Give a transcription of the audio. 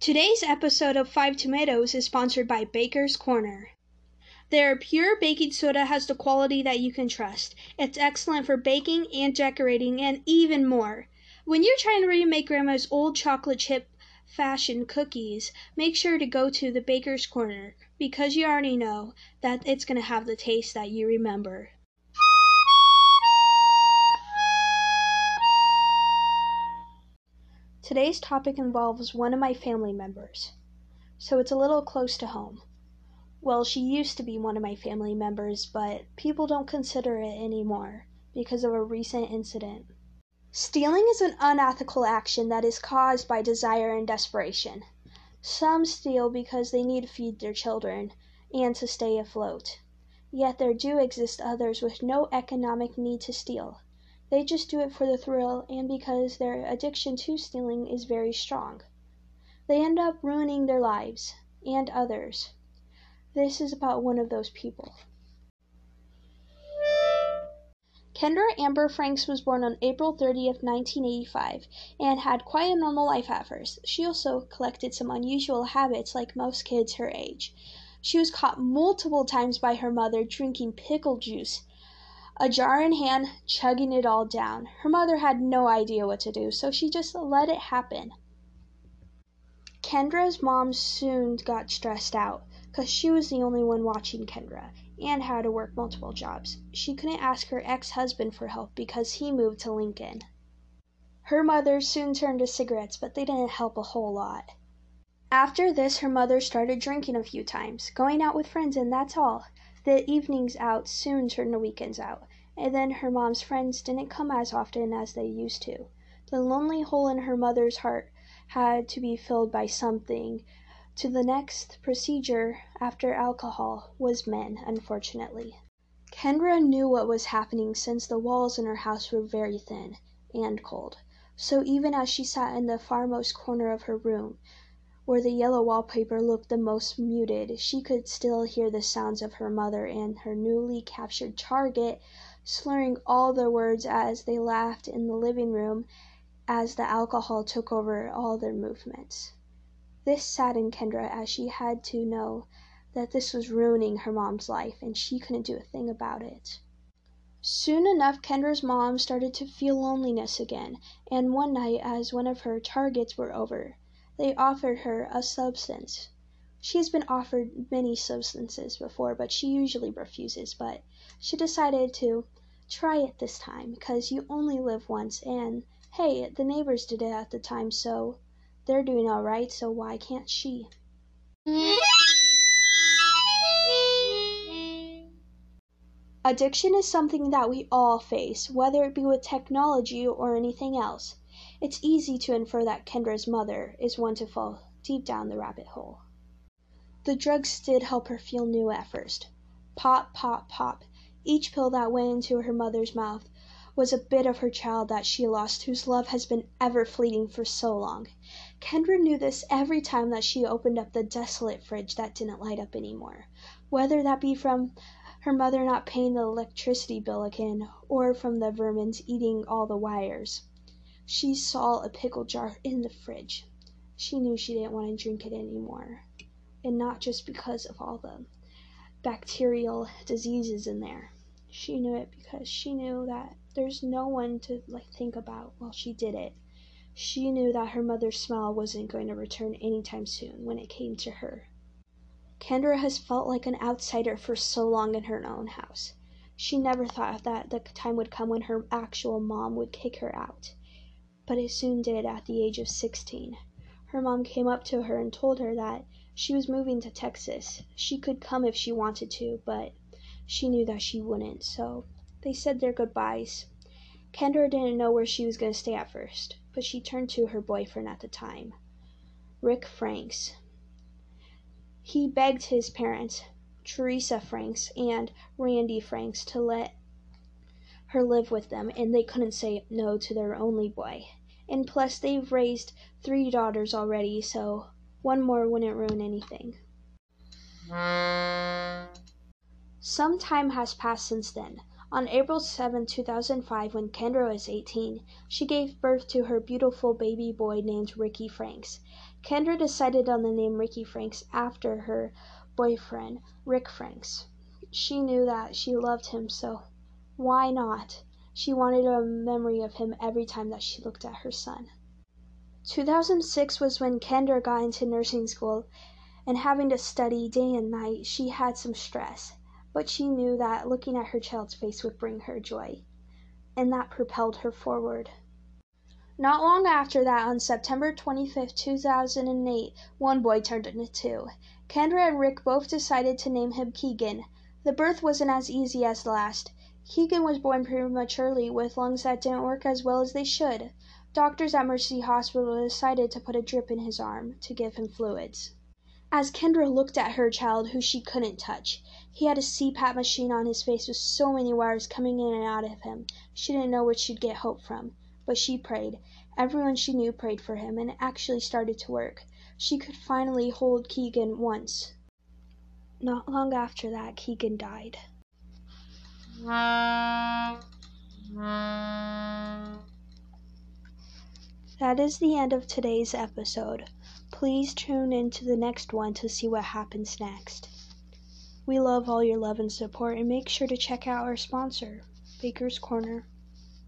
Today's episode of Five Tomatoes is sponsored by Baker's Corner. Their pure baking soda has the quality that you can trust. It's excellent for baking and decorating and even more. When you're trying to remake grandma's old chocolate chip fashioned cookies, make sure to go to the Baker's Corner because you already know that it's going to have the taste that you remember. Today's topic involves one of my family members, so it's a little close to home. Well, she used to be one of my family members, but people don't consider it anymore because of a recent incident. Stealing is an unethical action that is caused by desire and desperation. Some steal because they need to feed their children and to stay afloat. Yet there do exist others with no economic need to steal. They just do it for the thrill and because their addiction to stealing is very strong. They end up ruining their lives and others. This is about one of those people. Kendra Amber Franks was born on April 30th, 1985, and had quite a normal life at first. She also collected some unusual habits like most kids her age. She was caught multiple times by her mother drinking pickle juice a jar in hand, chugging it all down. Her mother had no idea what to do, so she just let it happen. Kendra's mom soon got stressed out because she was the only one watching Kendra and had to work multiple jobs. She couldn't ask her ex husband for help because he moved to Lincoln. Her mother soon turned to cigarettes, but they didn't help a whole lot. After this, her mother started drinking a few times, going out with friends, and that's all. The evenings out soon turned to weekends out, and then her mom's friends didn't come as often as they used to. The lonely hole in her mother's heart had to be filled by something. To the next procedure after alcohol was men, unfortunately. Kendra knew what was happening since the walls in her house were very thin and cold. So even as she sat in the farmost corner of her room, where the yellow wallpaper looked the most muted, she could still hear the sounds of her mother and her newly captured target slurring all their words as they laughed in the living room as the alcohol took over all their movements. This saddened Kendra as she had to know that this was ruining her mom's life and she couldn't do a thing about it. Soon enough Kendra's mom started to feel loneliness again, and one night as one of her targets were over, they offered her a substance. She has been offered many substances before, but she usually refuses. But she decided to try it this time because you only live once, and hey, the neighbors did it at the time, so they're doing all right, so why can't she? Addiction is something that we all face, whether it be with technology or anything else. It's easy to infer that Kendra's mother is one to fall deep down the rabbit hole. The drugs did help her feel new at first. Pop, pop, pop. Each pill that went into her mother's mouth was a bit of her child that she lost, whose love has been ever fleeting for so long. Kendra knew this every time that she opened up the desolate fridge that didn't light up any more, whether that be from her mother not paying the electricity bill again, or from the vermins eating all the wires. She saw a pickle jar in the fridge. She knew she didn't want to drink it anymore. And not just because of all the bacterial diseases in there. She knew it because she knew that there's no one to like think about while she did it. She knew that her mother's smile wasn't going to return anytime soon when it came to her. Kendra has felt like an outsider for so long in her own house. She never thought that the time would come when her actual mom would kick her out but it soon did at the age of sixteen. Her mom came up to her and told her that she was moving to Texas. She could come if she wanted to, but she knew that she wouldn't, so they said their goodbyes. Kendra didn't know where she was going to stay at first, but she turned to her boyfriend at the time, Rick Franks. He begged his parents, Teresa Franks and Randy Franks, to let her live with them, and they couldn't say no to their only boy. And plus, they've raised three daughters already, so one more wouldn't ruin anything. Some time has passed since then. On April 7, 2005, when Kendra was 18, she gave birth to her beautiful baby boy named Ricky Franks. Kendra decided on the name Ricky Franks after her boyfriend, Rick Franks. She knew that she loved him, so why not? She wanted a memory of him every time that she looked at her son. 2006 was when Kendra got into nursing school, and having to study day and night, she had some stress. But she knew that looking at her child's face would bring her joy, and that propelled her forward. Not long after that, on September 25, 2008, one boy turned into two. Kendra and Rick both decided to name him Keegan. The birth wasn't as easy as the last. Keegan was born prematurely with lungs that didn't work as well as they should. Doctors at Mercy Hospital decided to put a drip in his arm to give him fluids. As Kendra looked at her child, who she couldn't touch, he had a CPAP machine on his face with so many wires coming in and out of him. She didn't know which she'd get hope from. But she prayed. Everyone she knew prayed for him, and it actually started to work. She could finally hold Keegan once. Not long after that, Keegan died. That is the end of today's episode. Please tune in to the next one to see what happens next. We love all your love and support, and make sure to check out our sponsor, Baker's Corner.